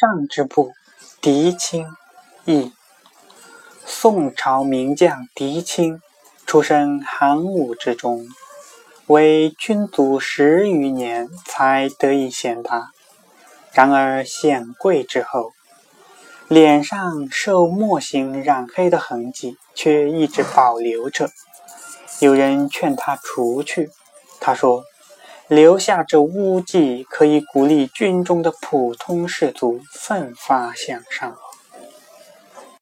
上之部，狄青，义。宋朝名将狄青，出身寒武之中，为君卒十余年才得以显达。然而显贵之后，脸上受墨刑染黑的痕迹却一直保留着。有人劝他除去，他说：“留下这污迹，可以鼓励军中的普通士卒奋发向上。”